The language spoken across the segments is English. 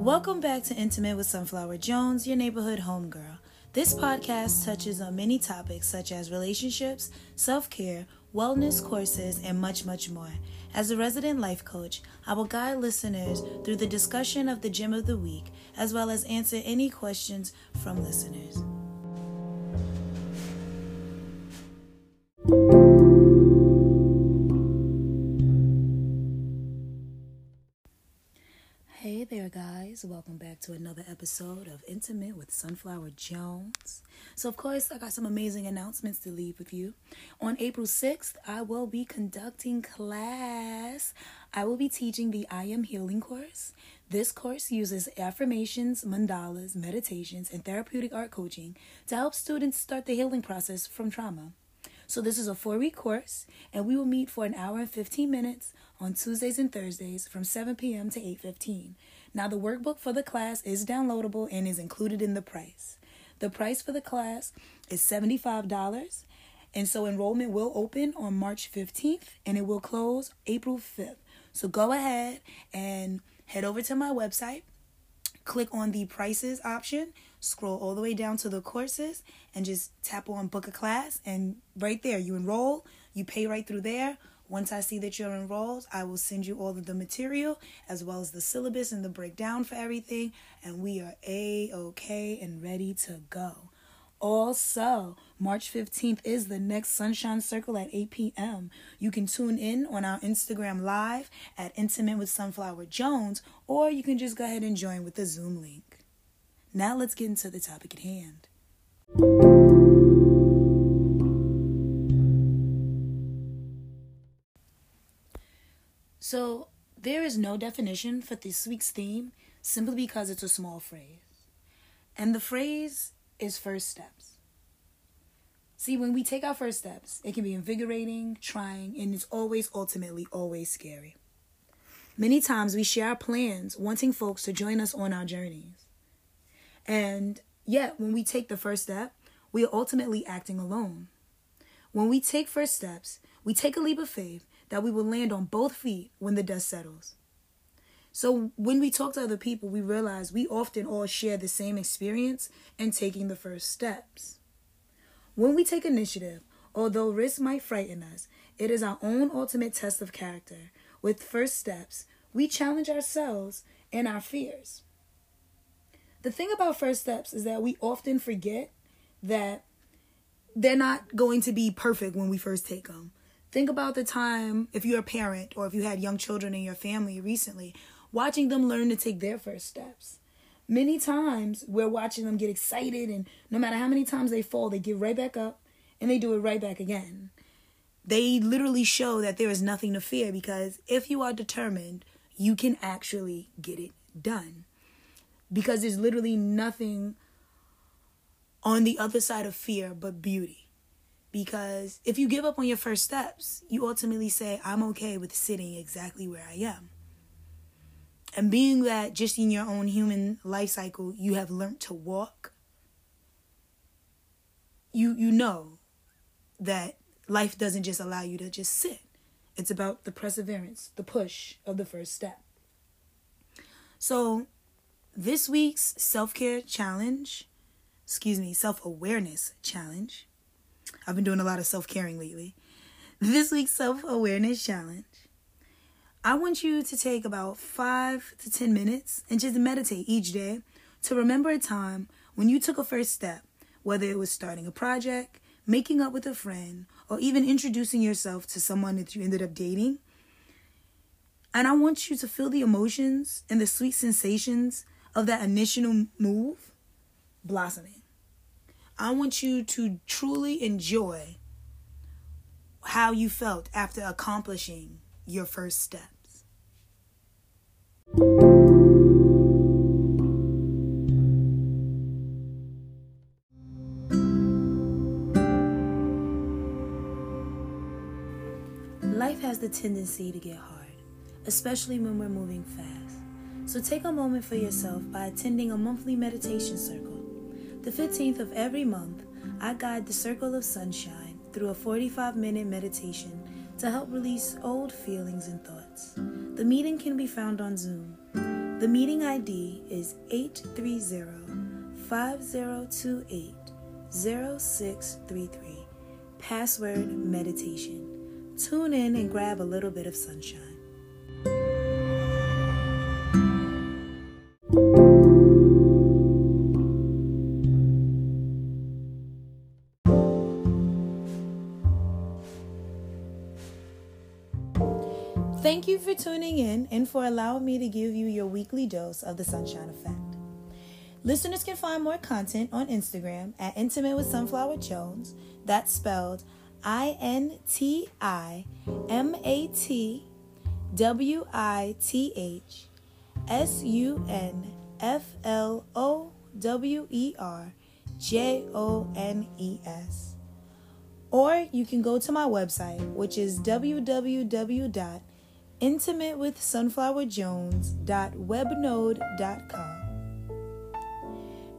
Welcome back to Intimate with Sunflower Jones, your neighborhood homegirl. This podcast touches on many topics such as relationships, self care, wellness courses, and much, much more. As a resident life coach, I will guide listeners through the discussion of the gem of the week, as well as answer any questions from listeners. To another episode of Intimate with Sunflower Jones. So, of course, I got some amazing announcements to leave with you. On April 6th, I will be conducting class. I will be teaching the I Am Healing course. This course uses affirmations, mandalas, meditations, and therapeutic art coaching to help students start the healing process from trauma. So, this is a four week course, and we will meet for an hour and 15 minutes on Tuesdays and Thursdays from 7 p.m. to 8:15. Now the workbook for the class is downloadable and is included in the price. The price for the class is $75, and so enrollment will open on March 15th and it will close April 5th. So go ahead and head over to my website, click on the prices option, scroll all the way down to the courses and just tap on book a class and right there you enroll, you pay right through there once I see that you're enrolled, I will send you all of the material as well as the syllabus and the breakdown for everything, and we are a okay and ready to go. Also, March 15th is the next Sunshine Circle at 8 p.m. You can tune in on our Instagram live at Intimate with Sunflower Jones, or you can just go ahead and join with the Zoom link. Now let's get into the topic at hand. So, there is no definition for this week's theme simply because it's a small phrase. And the phrase is first steps. See, when we take our first steps, it can be invigorating, trying, and it's always ultimately always scary. Many times we share our plans, wanting folks to join us on our journeys. And yet, when we take the first step, we are ultimately acting alone. When we take first steps, we take a leap of faith that we will land on both feet when the dust settles. So when we talk to other people, we realize we often all share the same experience in taking the first steps. When we take initiative, although risk might frighten us, it is our own ultimate test of character. With first steps, we challenge ourselves and our fears. The thing about first steps is that we often forget that they're not going to be perfect when we first take them. Think about the time, if you're a parent or if you had young children in your family recently, watching them learn to take their first steps. Many times we're watching them get excited, and no matter how many times they fall, they get right back up and they do it right back again. They literally show that there is nothing to fear because if you are determined, you can actually get it done. Because there's literally nothing on the other side of fear but beauty. Because if you give up on your first steps, you ultimately say, I'm okay with sitting exactly where I am. And being that just in your own human life cycle, you have learned to walk, you, you know that life doesn't just allow you to just sit. It's about the perseverance, the push of the first step. So, this week's self care challenge, excuse me, self awareness challenge, I've been doing a lot of self caring lately. This week's self awareness challenge. I want you to take about five to 10 minutes and just meditate each day to remember a time when you took a first step, whether it was starting a project, making up with a friend, or even introducing yourself to someone that you ended up dating. And I want you to feel the emotions and the sweet sensations of that initial move blossoming. I want you to truly enjoy how you felt after accomplishing your first steps. Life has the tendency to get hard, especially when we're moving fast. So take a moment for yourself by attending a monthly meditation circle the 15th of every month, I guide the Circle of Sunshine through a 45 minute meditation to help release old feelings and thoughts. The meeting can be found on Zoom. The meeting ID is 830 5028 0633. Password meditation. Tune in and grab a little bit of sunshine. Thank you for tuning in and for allowing me to give you your weekly dose of the Sunshine Effect. Listeners can find more content on Instagram at Intimate with Sunflower Jones. That's spelled I N T I M A T W I T H S U N F L O W E R J O N E S. Or you can go to my website, which is www.intimatewithsunflowerjones.webnode.com.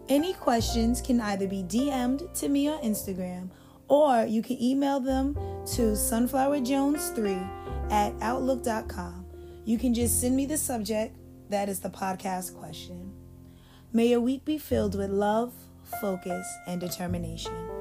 Any questions can either be DM'd to me on Instagram or you can email them to sunflowerjones3 at outlook.com. You can just send me the subject, that is the podcast question. May your week be filled with love, focus, and determination.